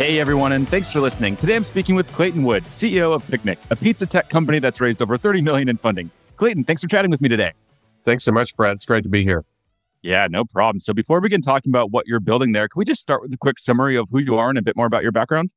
Hey everyone, and thanks for listening. Today I'm speaking with Clayton Wood, CEO of Picnic, a pizza tech company that's raised over 30 million in funding. Clayton, thanks for chatting with me today. Thanks so much, Brad. It's great to be here. Yeah, no problem. So before we begin talking about what you're building there, can we just start with a quick summary of who you are and a bit more about your background?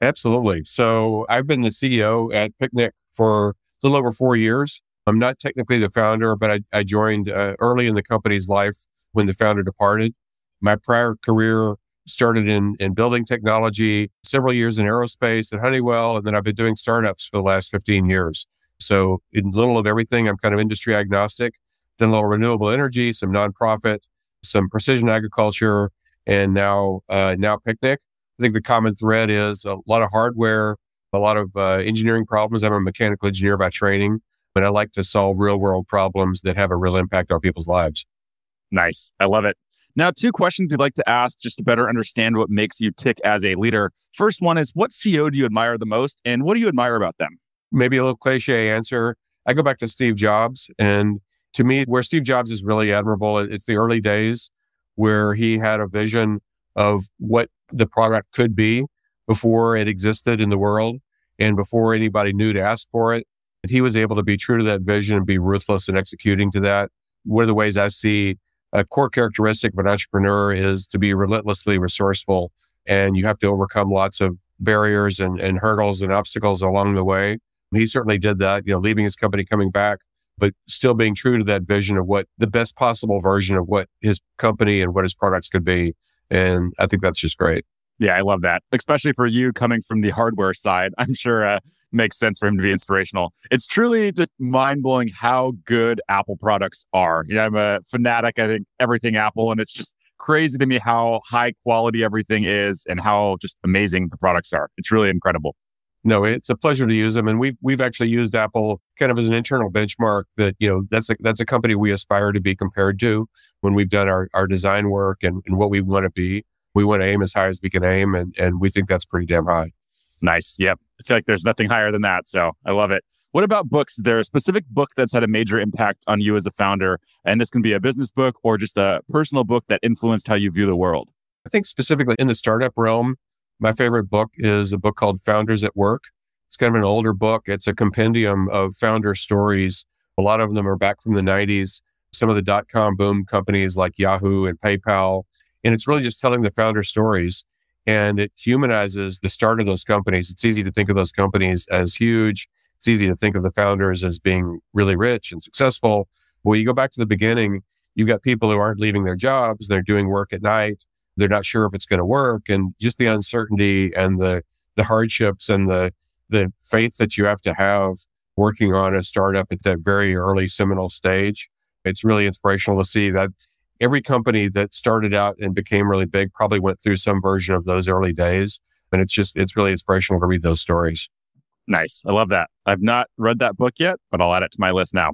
Absolutely. So I've been the CEO at Picnic for a little over four years. I'm not technically the founder, but I, I joined uh, early in the company's life when the founder departed. My prior career started in, in building technology, several years in aerospace at Honeywell, and then I've been doing startups for the last 15 years. So, in little of everything, I'm kind of industry agnostic. Done a little renewable energy, some nonprofit, some precision agriculture, and now uh, now picnic. I think the common thread is a lot of hardware, a lot of uh, engineering problems. I'm a mechanical engineer by training, but I like to solve real world problems that have a real impact on people's lives. Nice. I love it. Now, two questions we'd like to ask just to better understand what makes you tick as a leader. First one is what CEO do you admire the most and what do you admire about them? Maybe a little cliche answer. I go back to Steve Jobs. And to me, where Steve Jobs is really admirable, it's the early days where he had a vision of what the product could be before it existed in the world and before anybody knew to ask for it. And he was able to be true to that vision and be ruthless in executing to that. One of the ways I see a core characteristic of an entrepreneur is to be relentlessly resourceful and you have to overcome lots of barriers and, and hurdles and obstacles along the way. He certainly did that, you know, leaving his company, coming back, but still being true to that vision of what the best possible version of what his company and what his products could be. And I think that's just great. Yeah, I love that, especially for you coming from the hardware side. I'm sure uh, makes sense for him to be inspirational. It's truly just mind blowing how good Apple products are. You know, I'm a fanatic. I think everything Apple, and it's just crazy to me how high quality everything is and how just amazing the products are. It's really incredible. No, it's a pleasure to use them, and we've we've actually used Apple kind of as an internal benchmark. That you know that's a that's a company we aspire to be compared to when we've done our our design work and, and what we want to be. We want to aim as high as we can aim, and and we think that's pretty damn high. Nice. Yep. I feel like there's nothing higher than that. So I love it. What about books? Is there a specific book that's had a major impact on you as a founder? And this can be a business book or just a personal book that influenced how you view the world. I think specifically in the startup realm, my favorite book is a book called Founders at Work. It's kind of an older book. It's a compendium of founder stories. A lot of them are back from the 90s. Some of the dot com boom companies like Yahoo and PayPal. And it's really just telling the founder stories and it humanizes the start of those companies. It's easy to think of those companies as huge. It's easy to think of the founders as being really rich and successful. Well, you go back to the beginning, you've got people who aren't leaving their jobs. They're doing work at night. They're not sure if it's going to work. And just the uncertainty and the, the hardships and the, the faith that you have to have working on a startup at that very early seminal stage. It's really inspirational to see that every company that started out and became really big probably went through some version of those early days. And it's just, it's really inspirational to read those stories. Nice. I love that. I've not read that book yet, but I'll add it to my list now.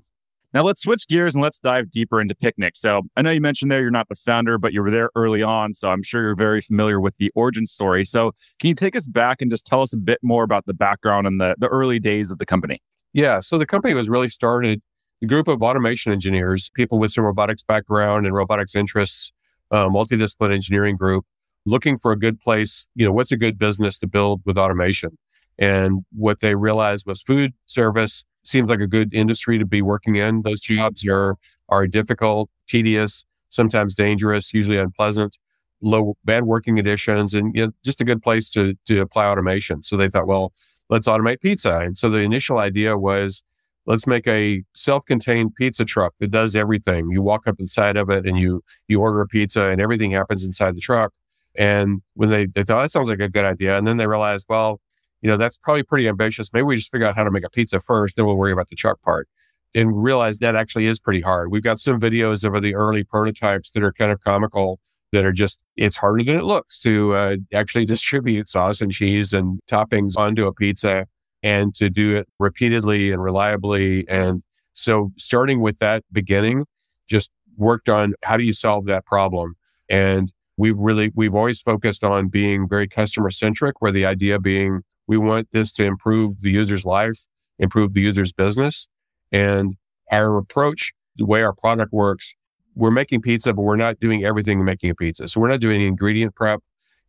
Now let's switch gears and let's dive deeper into Picnic. So I know you mentioned there you're not the founder, but you were there early on. So I'm sure you're very familiar with the origin story. So can you take us back and just tell us a bit more about the background and the, the early days of the company? Yeah. So the company was really started group of automation engineers, people with some robotics background and robotics interests, uh, multidisciplinary engineering group, looking for a good place. You know, what's a good business to build with automation? And what they realized was food service seems like a good industry to be working in. Those jobs are are difficult, tedious, sometimes dangerous, usually unpleasant, low bad working conditions, and you know, just a good place to to apply automation. So they thought, well, let's automate pizza. And so the initial idea was let's make a self-contained pizza truck that does everything. You walk up inside of it and you you order a pizza and everything happens inside the truck. And when they, they thought that sounds like a good idea, and then they realized, well, you know, that's probably pretty ambitious. Maybe we just figure out how to make a pizza first, then we'll worry about the truck part. And realize that actually is pretty hard. We've got some videos of the early prototypes that are kind of comical that are just, it's harder than it looks to uh, actually distribute sauce and cheese and toppings onto a pizza and to do it repeatedly and reliably. And so starting with that beginning, just worked on how do you solve that problem? And we've really, we've always focused on being very customer centric, where the idea being we want this to improve the user's life, improve the user's business. And our approach, the way our product works, we're making pizza, but we're not doing everything making a pizza. So we're not doing ingredient prep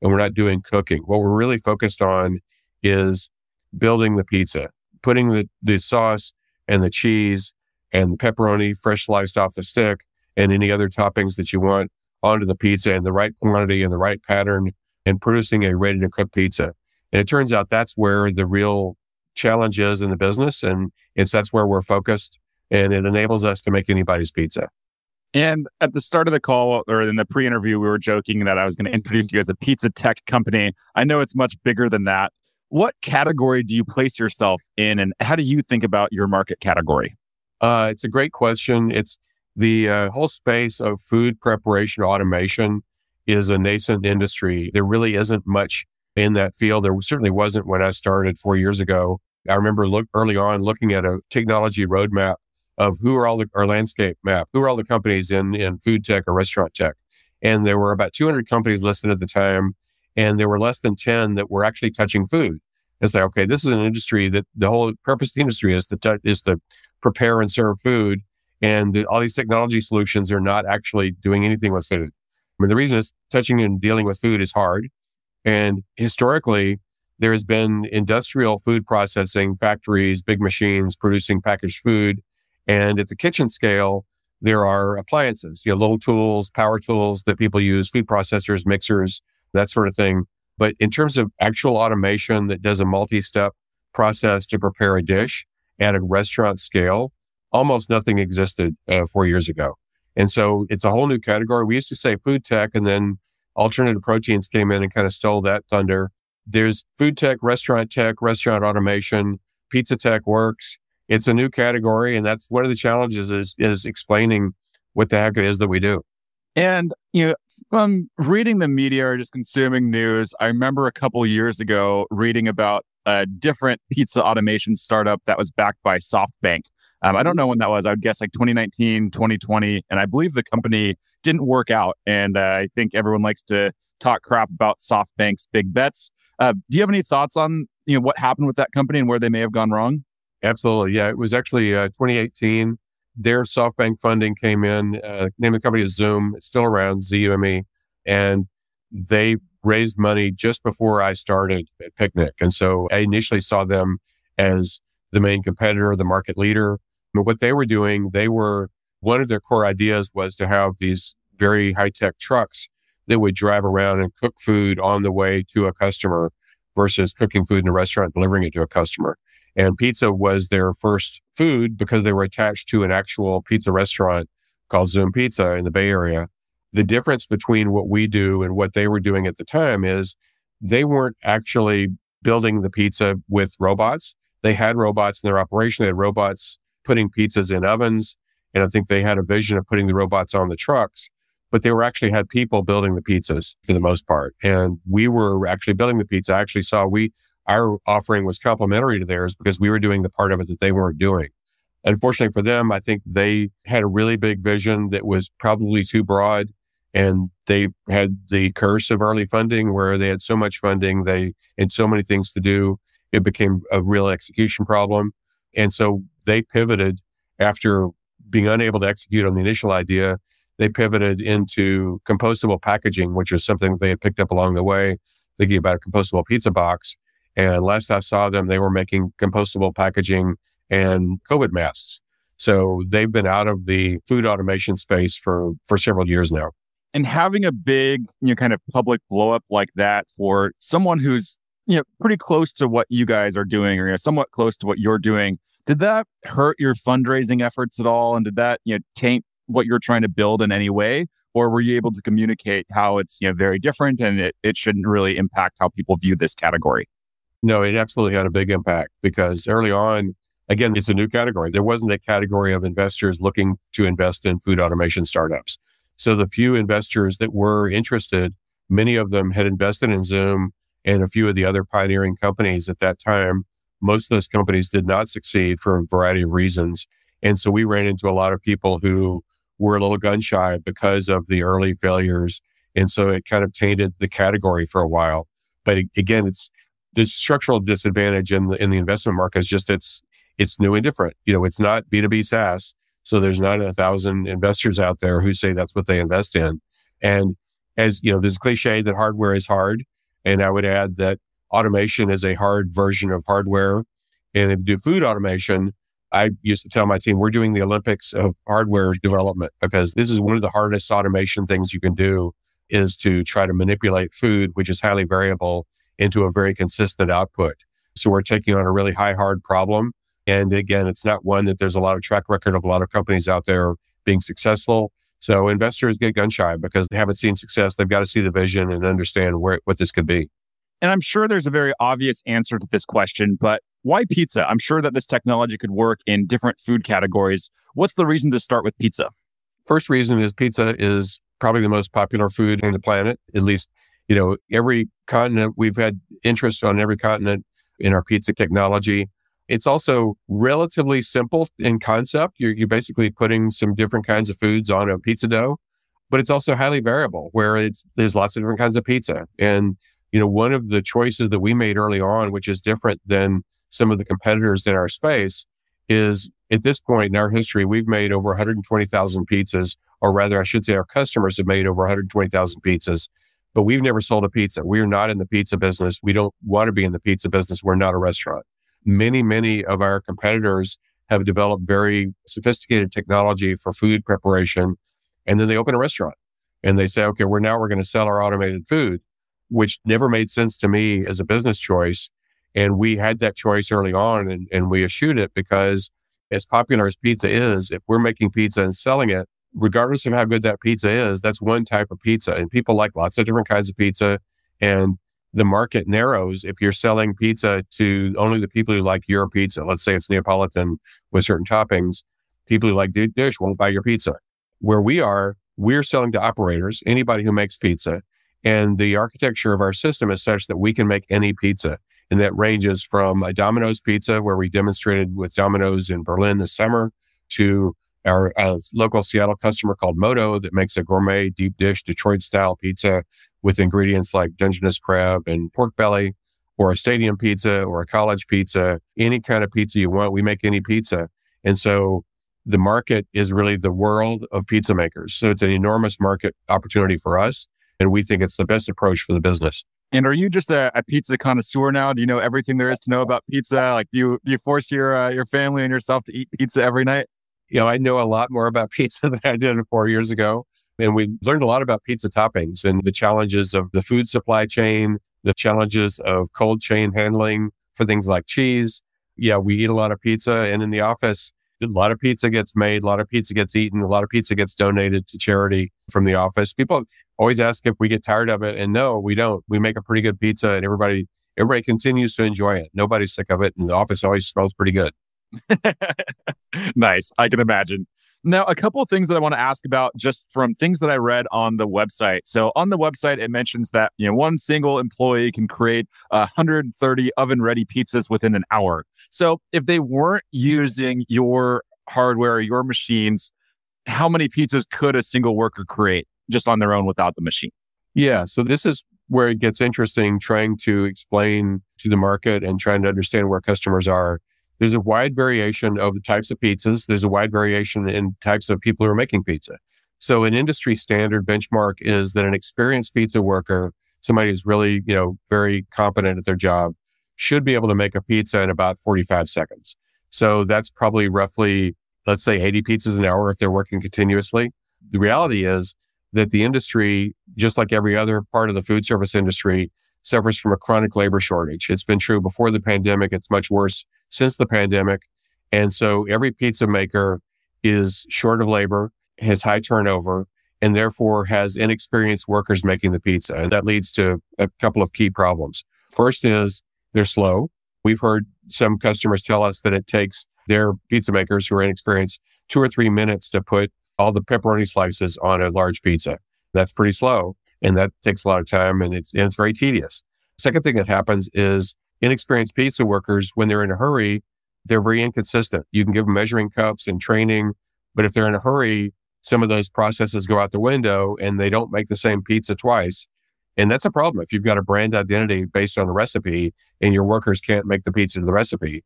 and we're not doing cooking. What we're really focused on is building the pizza, putting the, the sauce and the cheese and the pepperoni fresh sliced off the stick and any other toppings that you want onto the pizza in the right quantity and the right pattern and producing a ready to cook pizza. And it turns out that's where the real challenge is in the business. And it's that's where we're focused and it enables us to make anybody's pizza. And at the start of the call or in the pre interview, we were joking that I was going to introduce you as a pizza tech company. I know it's much bigger than that. What category do you place yourself in, and how do you think about your market category? Uh, it's a great question. It's the uh, whole space of food preparation automation is a nascent industry. There really isn't much in that field. There certainly wasn't when I started four years ago. I remember look early on looking at a technology roadmap of who are all the our landscape map, who are all the companies in in food tech or restaurant tech, and there were about 200 companies listed at the time, and there were less than 10 that were actually touching food. It's like okay, this is an industry that the whole purpose of the industry is to t- is to prepare and serve food, and the, all these technology solutions are not actually doing anything with food. I mean, the reason is touching and dealing with food is hard. And historically, there has been industrial food processing factories, big machines producing packaged food. And at the kitchen scale, there are appliances, you know, little tools, power tools that people use, food processors, mixers, that sort of thing. But in terms of actual automation that does a multi step process to prepare a dish at a restaurant scale, almost nothing existed uh, four years ago. And so it's a whole new category. We used to say food tech and then alternative proteins came in and kind of stole that thunder. There's food tech, restaurant tech, restaurant automation, pizza tech works. It's a new category. And that's one of the challenges is, is explaining what the heck it is that we do. And, you know, from reading the media or just consuming news, I remember a couple years ago reading about a different pizza automation startup that was backed by SoftBank. Um, I don't know when that was. I would guess like 2019, 2020. And I believe the company didn't work out. And uh, I think everyone likes to talk crap about SoftBank's big bets. Uh, do you have any thoughts on you know what happened with that company and where they may have gone wrong? Absolutely. Yeah, it was actually uh, 2018. Their SoftBank funding came in. Uh, name of the company is Zume. It's still around, Z-U-M-E. And they raised money just before I started at Picnic. And so I initially saw them as the main competitor, the market leader. But what they were doing, they were, one of their core ideas was to have these very high tech trucks that would drive around and cook food on the way to a customer versus cooking food in a restaurant, delivering it to a customer. And pizza was their first food because they were attached to an actual pizza restaurant called Zume Pizza in the Bay Area. The difference between what we do and what they were doing at the time is they weren't actually building the pizza with robots. They had robots in their operation. They had robots putting pizzas in ovens. And I think they had a vision of putting the robots on the trucks, but they were actually had people building the pizzas for the most part. And we were actually building the pizza. I actually saw we, our offering was complementary to theirs because we were doing the part of it that they weren't doing. Unfortunately for them, I think they had a really big vision that was probably too broad and they had the curse of early funding where they had so much funding, they had so many things to do. It became a real execution problem. And so they pivoted after being unable to execute on the initial idea. They pivoted into compostable packaging, which is something they had picked up along the way, thinking about a compostable pizza box. And last I saw them, they were making compostable packaging and COVID masks. So they've been out of the food automation space for, for several years now. And having a big, you know, kind of public blow up like that for someone who's, you know, pretty close to what you guys are doing or you know, somewhat close to what you're doing, did that hurt your fundraising efforts at all? And did that, you know, taint what you're trying to build in any way? Or were you able to communicate how it's, you know, very different and it, it shouldn't really impact how people view this category? No, it absolutely had a big impact because early on, again, it's a new category. There wasn't a category of investors looking to invest in food automation startups. So the few investors that were interested, many of them had invested in Zume and a few of the other pioneering companies at that time. Most of those companies did not succeed for a variety of reasons. And so we ran into a lot of people who were a little gun shy because of the early failures. And so it kind of tainted the category for a while. But again, it's the structural disadvantage in the, in the investment market is just it's, it's new and different. You know, it's not B2B SaaS. So there's not a thousand investors out there who say that's what they invest in. And as you know, there's a cliche that hardware is hard. And I would add that automation is a hard version of hardware. And if you do food automation, I used to tell my team, we're doing the Olympics of hardware development because this is one of the hardest automation things you can do is to try to manipulate food, which is highly variable into a very consistent output. So we're taking on a really high, hard problem. And again, it's not one that there's a lot of track record of a lot of companies out there being successful. So investors get gun shy because they haven't seen success. They've got to see the vision and understand where, what this could be. And I'm sure there's a very obvious answer to this question, but why pizza? I'm sure that this technology could work in different food categories. What's the reason to start with pizza? First reason is pizza is probably the most popular food on the planet. At least, you know, every continent, we've had interest on every continent in our pizza technology. It's also relatively simple in concept. You're, you're basically putting some different kinds of foods on a pizza dough, but it's also highly variable where it's, there's lots of different kinds of pizza. And, you know, one of the choices that we made early on, which is different than some of the competitors in our space is at this point in our history, we've made over 120,000 pizzas, or rather, I should say our customers have made over 120,000 pizzas, but we've never sold a pizza. We are not in the pizza business. We don't want to be in the pizza business. We're not a restaurant many, many of our competitors have developed very sophisticated technology for food preparation. And then they open a restaurant and they say, okay, we're now we're going to sell our automated food, which never made sense to me as a business choice. And we had that choice early on and, and we eschewed it because as popular as pizza is, if we're making pizza and selling it, regardless of how good that pizza is, that's one type of pizza. And people like lots of different kinds of pizza. And the market narrows if you're selling pizza to only the people who like your pizza. Let's say it's Neapolitan with certain toppings. People who like dish won't buy your pizza. Where we are, we're selling to operators, anybody who makes pizza. And the architecture of our system is such that we can make any pizza. And that ranges from a Domino's pizza, where we demonstrated with Domino's in Berlin this summer, to our local Seattle customer called Moto that makes a gourmet deep dish Detroit style pizza with ingredients like Dungeness crab and pork belly, or a stadium pizza or a college pizza, any kind of pizza you want. We make any pizza. And so the market is really the world of pizza makers. So it's an enormous market opportunity for us. And we think it's the best approach for the business. And are you just a, a, pizza connoisseur now? Do you know everything there is to know about pizza? Like, do you do you force your uh, your family and yourself to eat pizza every night? You know, I know a lot more about pizza than I did four years ago. And we learned a lot about pizza toppings and the challenges of the food supply chain, the challenges of cold chain handling for things like cheese. Yeah, we eat a lot of pizza and in the office, a lot of pizza gets made, a lot of pizza gets eaten, a lot of pizza gets donated to charity from the office. People always ask if we get tired of it. And no, we don't. We make a pretty good pizza and everybody, everybody continues to enjoy it. Nobody's sick of it. And the office always smells pretty good. nice. I can imagine. Now, a couple of things that I want to ask about just from things that I read on the website. So, on the website, it mentions that you know one single employee can create 130 oven ready pizzas within an hour. So, if they weren't using your hardware, your machines, how many pizzas could a single worker create just on their own without the machine? Yeah. So, this is where it gets interesting trying to explain to the market and trying to understand where customers are there's a wide variation of the types of pizzas. There's a wide variation in types of people who are making pizza. So an industry standard benchmark is that an experienced pizza worker, somebody who's really, you know, very competent at their job, should be able to make a pizza in about 45 seconds. So that's probably roughly, let's say 80 pizzas an hour if they're working continuously. The reality is that the industry, just like every other part of the food service industry, suffers from a chronic labor shortage. It's been true before the pandemic. It's much worse since the pandemic. And so every pizza maker is short of labor, has high turnover, and therefore has inexperienced workers making the pizza. And that leads to a couple of key problems. First is they're slow. We've heard some customers tell us that it takes their pizza makers who are inexperienced two or three minutes to put all the pepperoni slices on a large pizza. That's pretty slow and that takes a lot of time and it's, and it's very tedious. Second thing that happens is inexperienced pizza workers, when they're in a hurry, they're very inconsistent. You can give them measuring cups and training, but if they're in a hurry, some of those processes go out the window and they don't make the same pizza twice. And that's a problem if you've got a brand identity based on a recipe and your workers can't make the pizza to the recipe.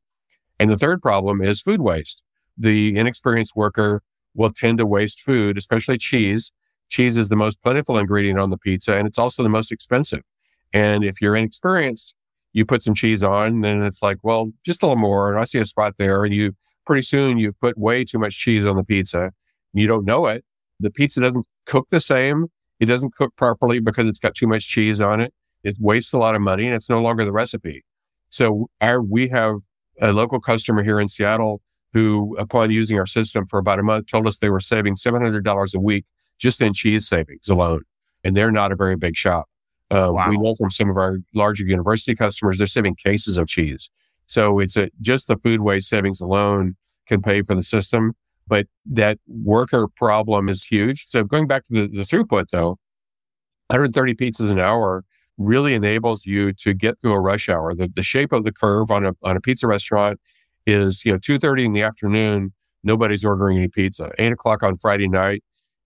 And the third problem is food waste. The inexperienced worker will tend to waste food, especially cheese. Cheese is the most plentiful ingredient on the pizza and it's also the most expensive. And if you're inexperienced, you put some cheese on, then it's like, well, just a little more. And I see a spot there. And you pretty soon you've put way too much cheese on the pizza. You don't know it. The pizza doesn't cook the same. It doesn't cook properly because it's got too much cheese on it. It wastes a lot of money and it's no longer the recipe. So our, we have a local customer here in Seattle who, upon using our system for about a month, told us they were saving $700 a week just in cheese savings alone. And they're not a very big shop. Uh, wow. We know from some of our larger university customers, they're saving cases of cheese. So it's a, just the food waste savings alone can pay for the system. But that worker problem is huge. So going back to the, the throughput though, 130 pizzas an hour really enables you to get through a rush hour. The, the shape of the curve on a, on a pizza restaurant is, you know, 2.30 in the afternoon, nobody's ordering any pizza. Eight o'clock on Friday night,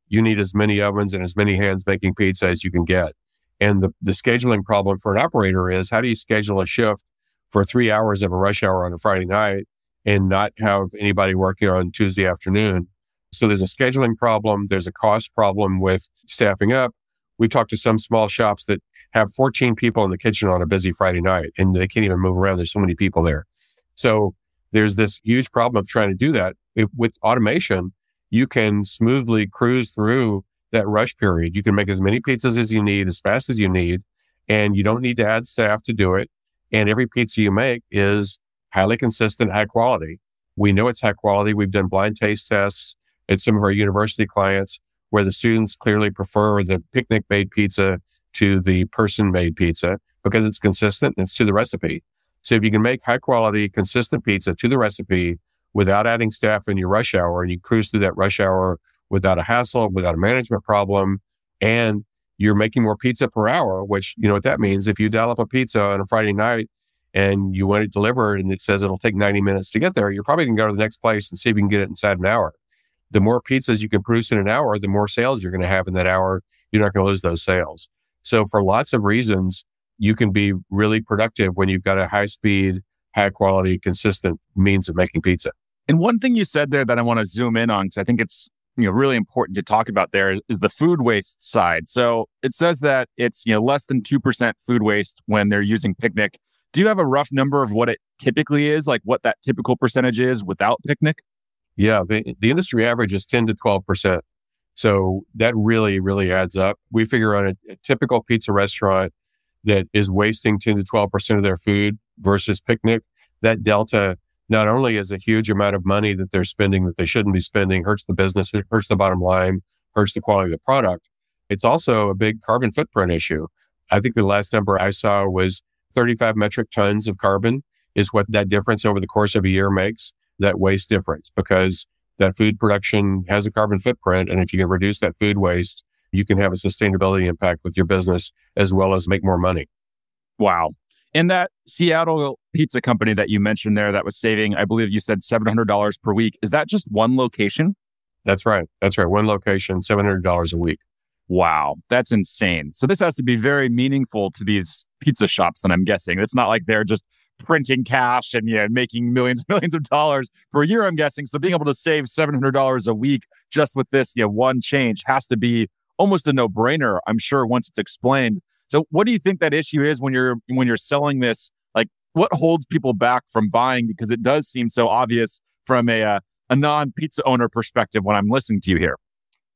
you need as many ovens and as many hands making pizza as you can get. And the, the scheduling problem for an operator is how do you schedule a shift for three hours of a rush hour on a Friday night and not have anybody working on Tuesday afternoon? So there's a scheduling problem. There's a cost problem with staffing up. We talked to some small shops that have 14 people in the kitchen on a busy Friday night and they can't even move around. There's so many people there. So there's this huge problem of trying to do that. with automation, you can smoothly cruise through that rush period. You can make as many pizzas as you need, as fast as you need, and you don't need to add staff to do it. And every pizza you make is highly consistent, high quality. We know it's high quality. We've done blind taste tests at some of our university clients where the students clearly prefer the picnic made pizza to the person made pizza because it's consistent and it's to the recipe. So if you can make high quality, consistent pizza to the recipe without adding staff in your rush hour and you cruise through that rush hour without a hassle, without a management problem. And you're making more pizza per hour, which, you know what that means. If you dial up a pizza on a Friday night and you want it delivered and it says it'll take 90 minutes to get there, you're probably going to go to the next place and see if you can get it inside an hour. The more pizzas you can produce in an hour, the more sales you're going to have in that hour. You're not going to lose those sales. So for lots of reasons, you can be really productive when you've got a high speed, high quality, consistent means of making pizza. And one thing you said there that I want to zoom in on, because I think it's you know really important to talk about there is the food waste side. So it says that it's you know less than two percent food waste when they're using Picnic. Do you have a rough number of what it typically is, like what that typical percentage is without Picnic? Yeah, the, the industry average is ten to twelve percent. So that really, really adds up. We figure on a, a typical pizza restaurant that is wasting 10 to 12% of their food versus picnic, that delta not only is a huge amount of money that they're spending that they shouldn't be spending, hurts the business, it hurts the bottom line, hurts the quality of the product. It's also a big carbon footprint issue. I think the last number I saw was 35 metric tons of carbon is what that difference over the course of a year makes, that waste difference, because that food production has a carbon footprint. And if you can reduce that food waste, you can have a sustainability impact with your business as well as make more money. Wow. And that Seattle pizza company that you mentioned there that was saving, I believe you said $700 per week. Is that just one location? That's right. That's right. One location, $700 a week. Wow, that's insane. So this has to be very meaningful to these pizza shops that I'm guessing. It's not like they're just printing cash and yeah, making millions and millions of dollars per year, I'm guessing. So being able to save $700 a week just with this you know, one change has to be almost a no-brainer, I'm sure, once it's explained. So what do you think that issue is when you're when you're selling this? Like what holds people back from buying because it does seem so obvious from a uh, a non-pizza owner perspective when I'm listening to you here.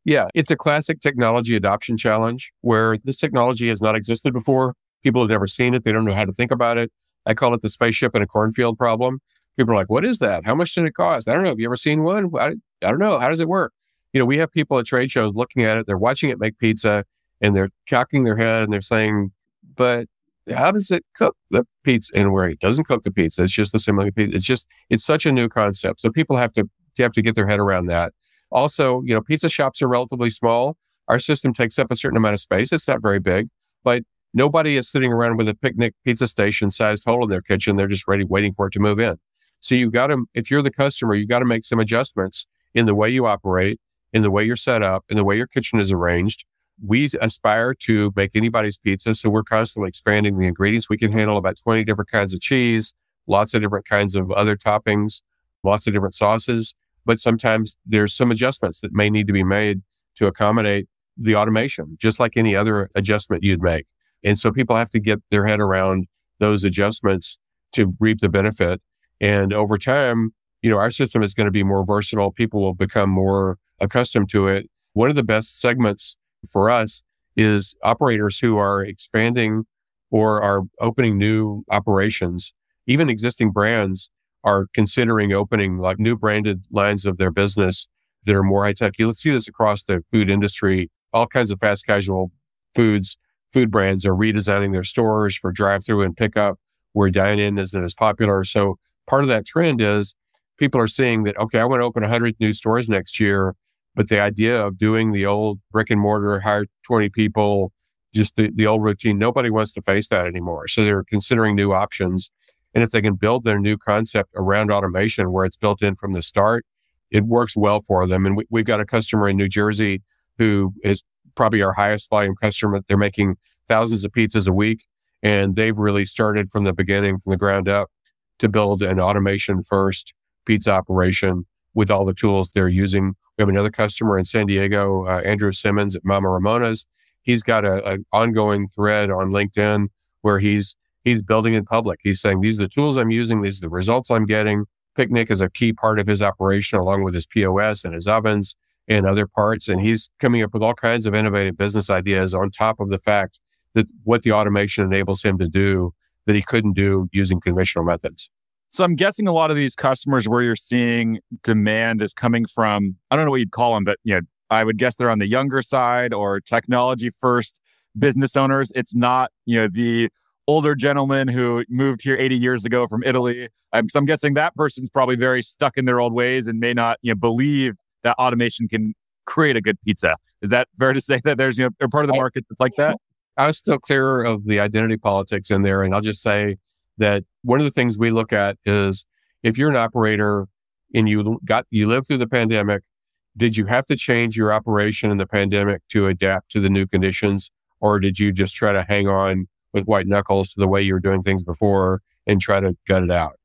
Yeah, it's a classic technology adoption challenge where this technology has not existed before. People have never seen it. They don't know how to think about it. I call it the spaceship in a cornfield problem. People are like, what is that? How much did it cost? I don't know. Have you ever seen one? I, I don't know. How does it work? You know, we have people at trade shows looking at it. They're watching it make pizza and they're cocking their head and they're saying, but how does it cook the pizza and where it doesn't cook the pizza? It's just a similar pizza. It's just, it's such a new concept. So people have to, have to get their head around that. Also, you know, pizza shops are relatively small. Our system takes up a certain amount of space. It's not very big, but nobody is sitting around with a picnic pizza station sized hole in their kitchen. They're just ready, waiting for it to move in. So you got to, if you're the customer, you got to make some adjustments in the way you operate, in the way you're set up, in the way your kitchen is arranged. We aspire to make anybody's pizza. So we're constantly expanding the ingredients. We can handle about 20 different kinds of cheese, lots of different kinds of other toppings, lots of different sauces. But sometimes there's some adjustments that may need to be made to accommodate the automation, just like any other adjustment you'd make. And so people have to get their head around those adjustments to reap the benefit. And over time, you know, our system is going to be more versatile. People will become more accustomed to it. One of the best segments for us is operators who are expanding or are opening new operations. Even existing brands are considering opening like new branded lines of their business that are more high tech. You'll see this across the food industry. All kinds of fast casual foods, food brands are redesigning their stores for drive through and pickup where dine in isn't as popular. So part of that trend is people are seeing that, okay, I want to open 100 new stores next year. But the idea of doing the old brick and mortar, hire 20 people, just the, the old routine, nobody wants to face that anymore. So they're considering new options. And if they can build their new concept around automation where it's built in from the start, it works well for them. And we, we've got a customer in New Jersey who is probably our highest volume customer. They're making thousands of pizzas a week. And they've really started from the beginning, from the ground up to build an automation first pizza operation with all the tools they're using. We have another customer in San Diego, uh, Andrew Simmons at Mama Ramona's. He's got an ongoing thread on LinkedIn where he's he's building in public. He's saying these are the tools I'm using, these are the results I'm getting. Picnic is a key part of his operation, along with his POS and his ovens and other parts. And he's coming up with all kinds of innovative business ideas on top of the fact that what the automation enables him to do that he couldn't do using conventional methods. So I'm guessing a lot of these customers where you're seeing demand is coming from, I don't know what you'd call them, but you know, I would guess they're on the younger side or technology first business owners. It's not, you know, the older gentleman who moved here 80 years ago from Italy. I'm, so I'm guessing that person's probably very stuck in their old ways and may not, you know, believe that automation can create a good pizza. Is that fair to say that there's, you know, a part of the market that's like that? I was still clear of the identity politics in there. And I'll just say that one of the things we look at is if you're an operator and you got you lived through the pandemic, did you have to change your operation in the pandemic to adapt to the new conditions, or did you just try to hang on with white knuckles to the way you were doing things before and try to gut it out?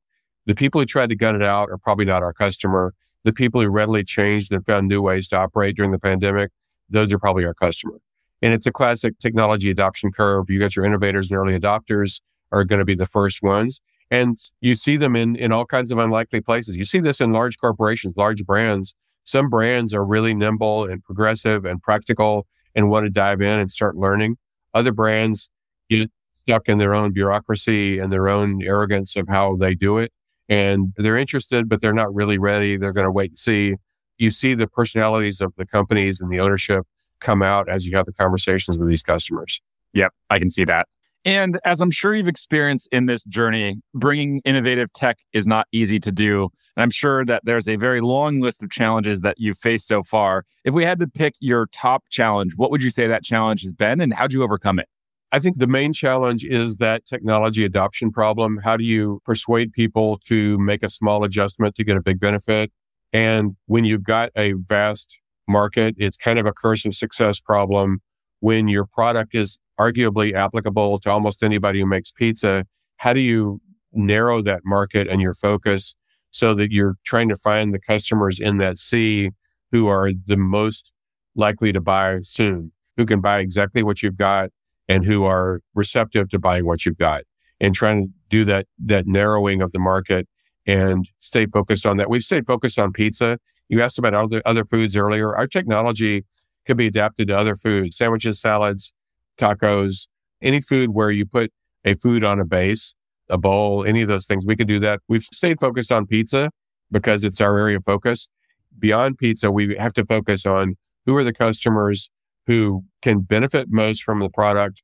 The people who tried to gut it out are probably not our customer. The people who readily changed and found new ways to operate during the pandemic, those are probably our customer. And it's a classic technology adoption curve. You got your innovators and early adopters are going to be the first ones. And you see them in, in all kinds of unlikely places. You see this in large corporations, large brands. Some brands are really nimble and progressive and practical and want to dive in and start learning. Other brands get stuck in their own bureaucracy and their own arrogance of how they do it. And they're interested, but they're not really ready. They're going to wait and see. You see the personalities of the companies and the ownership come out as you have the conversations with these customers. Yep, I can see that. And as I'm sure you've experienced in this journey, bringing innovative tech is not easy to do. And I'm sure that there's a very long list of challenges that you've faced so far. If we had to pick your top challenge, what would you say that challenge has been and how'd you overcome it? I think the main challenge is that technology adoption problem. How do you persuade people to make a small adjustment to get a big benefit? And when you've got a vast market, it's kind of a curse of success problem when your product is arguably applicable to almost anybody who makes pizza. How do you narrow that market and your focus so that you're trying to find the customers in that sea who are the most likely to buy soon, who can buy exactly what you've got and who are receptive to buying what you've got and trying to do that, that narrowing of the market and stay focused on that. We've stayed focused on pizza. You asked about other, other foods earlier. Our technology could be adapted to other foods, sandwiches, salads, tacos, any food where you put a food on a base, a bowl, any of those things. We could do that. We've stayed focused on pizza because it's our area of focus. Beyond pizza, we have to focus on who are the customers who can benefit most from the product,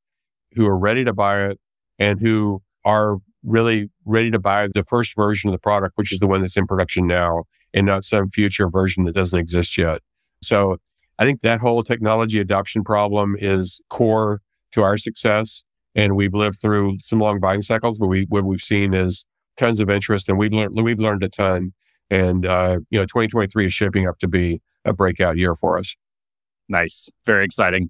who are ready to buy it, and who are really ready to buy the first version of the product, which is the one that's in production now and not some future version that doesn't exist yet. So I think that whole technology adoption problem is core to our success. And we've lived through some long buying cycles where we, what we've seen is tons of interest and we've learned, we've learned a ton. And, uh, you know, 2023 is shaping up to be a breakout year for us. Nice. Very exciting.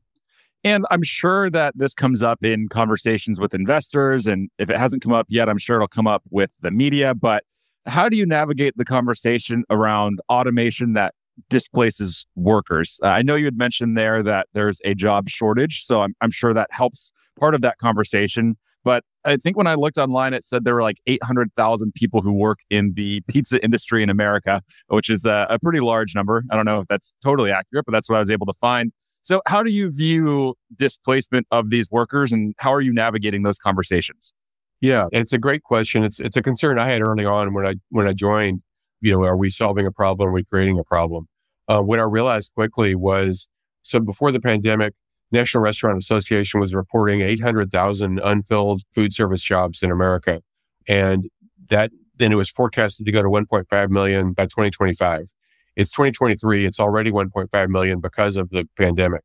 And I'm sure that this comes up in conversations with investors. And if it hasn't come up yet, I'm sure it'll come up with the media. But how do you navigate the conversation around automation that displaces workers? Uh, I know you had mentioned there that there's a job shortage. So I'm, I'm sure that helps part of that conversation. But I think when I looked online, it said there were like 800,000 people who work in the pizza industry in America, which is a, a, pretty large number. I don't know if that's totally accurate, but that's what I was able to find. So, how do you view displacement of these workers and how are you navigating those conversations? Yeah, it's a great question. It's it's a concern I had early on when I when I joined. You know, are we solving a problem? Are we creating a problem? Uh, what I realized quickly was so before the pandemic, National Restaurant Association was reporting 800,000 unfilled food service jobs in America. And that then it was forecasted to go to 1.5 million by 2025. It's 2023. It's already 1.5 million because of the pandemic.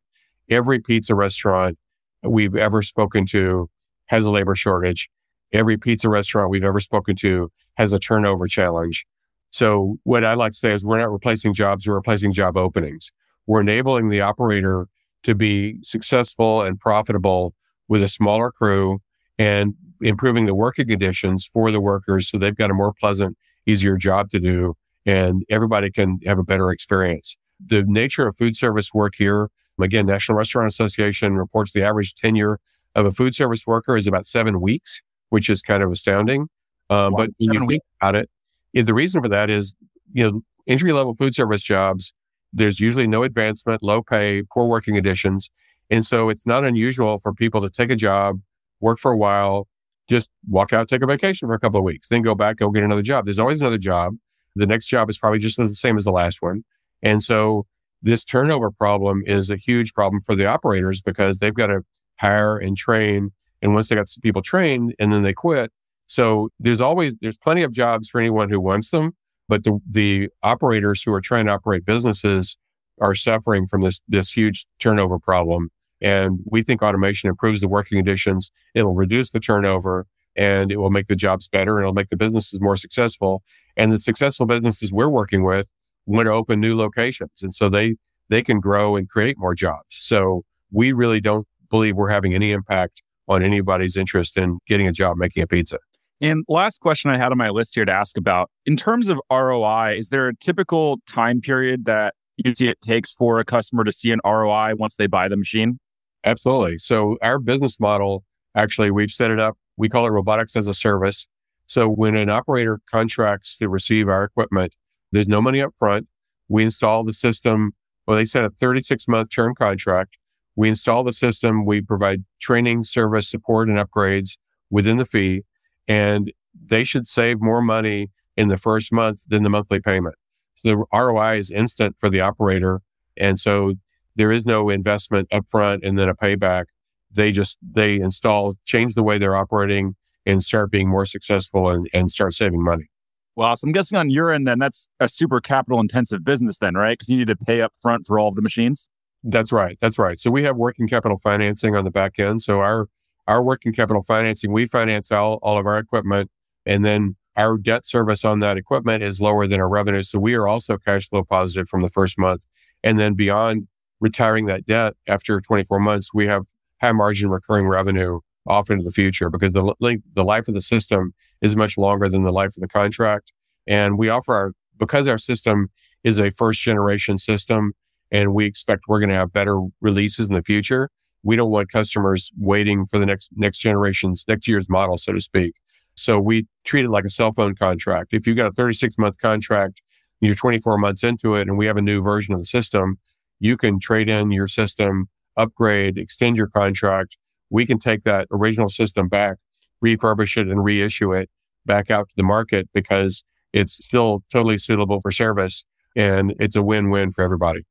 Every pizza restaurant we've ever spoken to has a labor shortage. Every pizza restaurant we've ever spoken to has a turnover challenge. So what I like to say is we're not replacing jobs, we're replacing job openings. We're enabling the operator to be successful and profitable with a smaller crew and improving the working conditions for the workers so they've got a more pleasant, easier job to do and everybody can have a better experience. The nature of food service work here, again, National Restaurant Association reports the average tenure of a food service worker is about seven weeks, which is kind of astounding. Um, but when you think about it, the reason for that is, you know, entry level food service jobs there's usually no advancement, low pay, poor working conditions. And so it's not unusual for people to take a job, work for a while, just walk out, take a vacation for a couple of weeks, then go back, go get another job. There's always another job. The next job is probably just the same as the last one. And so this turnover problem is a huge problem for the operators because they've got to hire and train. And once they got people trained and then they quit. So there's always, there's plenty of jobs for anyone who wants them. But the, the operators who are trying to operate businesses are suffering from this, this huge turnover problem. And we think automation improves the working conditions. It'll reduce the turnover and it will make the jobs better and it'll make the businesses more successful. And the successful businesses we're working with want to open new locations. And so they, they can grow and create more jobs. So we really don't believe we're having any impact on anybody's interest in getting a job making a pizza. And last question I had on my list here to ask about in terms of ROI, is there a typical time period that you see it takes for a customer to see an ROI once they buy the machine? Absolutely. So our business model, actually, we've set it up. We call it robotics as a service. So when an operator contracts to receive our equipment, there's no money up front. We install the system. Well, they set a 36 month term contract. We install the system. We provide training, service, support, and upgrades within the fee and they should save more money in the first month than the monthly payment. So the ROI is instant for the operator. And so there is no investment upfront and then a payback. They just, they install, change the way they're operating and start being more successful and, and start saving money. Well, so I'm guessing on your end, then that's a super capital intensive business, then, right? Because you need to pay up front for all of the machines. That's right. That's right. So we have working capital financing on the back end. So our our working capital financing, we finance all, all of our equipment and then our debt service on that equipment is lower than our revenue. So we are also cash flow positive from the first month. And then beyond retiring that debt after 24 months, we have high margin recurring revenue off into the future because the, the life of the system is much longer than the life of the contract. And we offer our, because our system is a first generation system and we expect we're going to have better releases in the future we don't want customers waiting for the next next generation's next year's model, so to speak. So we treat it like a cell phone contract. If you've got a 36 month contract, you're 24 months into it, and we have a new version of the system, you can trade in your system, upgrade, extend your contract. We can take that original system back, refurbish it, and reissue it back out to the market because it's still totally suitable for service and it's a win win for everybody.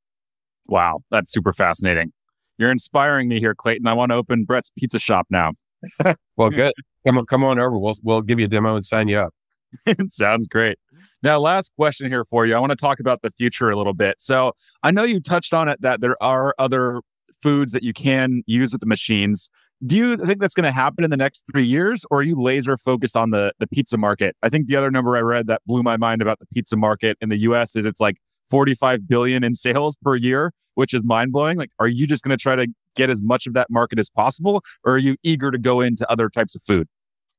Wow, that's super fascinating. You're inspiring me here, Clayton. I want to open Brett's Pizza Shop now. well, good. Come on, come on over. We'll we'll give you a demo and sign you up. it sounds great. Now, last question here for you. I want to talk about the future a little bit. So I know you touched on it that there are other foods that you can use with the machines. Do you think that's going to happen in the next three years, or are you laser focused on the the pizza market? I think the other number I read that blew my mind about the pizza market in the U.S. is it's like 45 billion in sales per year, which is mind blowing. Like, are you just going to try to get as much of that market as possible, or are you eager to go into other types of food?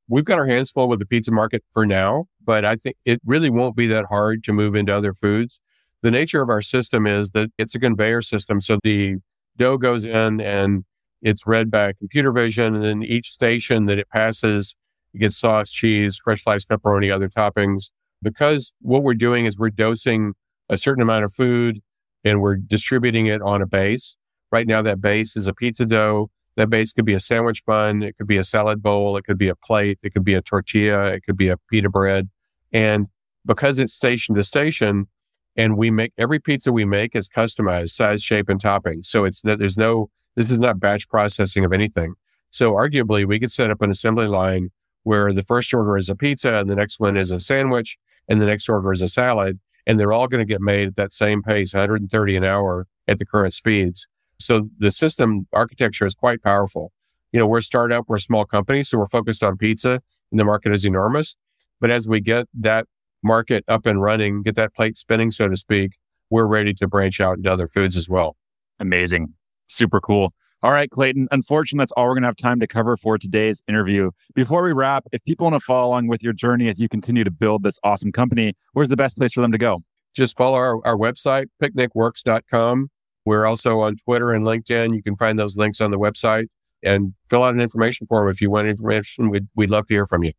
We've got our hands full with the pizza market for now, but I think it really won't be that hard to move into other foods. The nature of our system is that it's a conveyor system. So the dough goes in and it's read by computer vision. And then each station that it passes, it gets sauce, cheese, fresh sliced pepperoni, other toppings. Because what we're doing is we're dosing a certain amount of food and we're distributing it on a base. Right now, that base is a pizza dough. That base could be a sandwich bun. It could be a salad bowl. It could be a plate. It could be a tortilla. It could be a pita bread. And because it's station to station and we make every pizza we make is customized size, shape and topping. So it's there's no, this is not batch processing of anything. So arguably we could set up an assembly line where the first order is a pizza and the next one is a sandwich and the next order is a salad. And they're all going to get made at that same pace, 130 an hour at the current speeds. So the system architecture is quite powerful. You know, we're a startup, we're a small company, so we're focused on pizza and the market is enormous. But as we get that market up and running, get that plate spinning, so to speak, we're ready to branch out into other foods as well. Amazing. Super cool. All right, Clayton. Unfortunately, that's all we're going to have time to cover for today's interview. Before we wrap, if people want to follow along with your journey as you continue to build this awesome company, where's the best place for them to go? Just follow our, our website, picnicworks.com. We're also on Twitter and LinkedIn. You can find those links on the website and fill out an information form if you want information. We'd, we'd love to hear from you.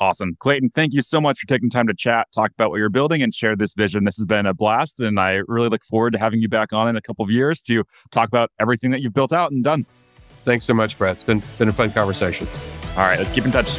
Awesome. Clayton, thank you so much for taking time to chat, talk about what you're building, and share this vision. This has been a blast. And I really look forward to having you back on in a couple of years to talk about everything that you've built out and done. Thanks so much, Brett. It's been, been a fun conversation. All right, let's keep in touch.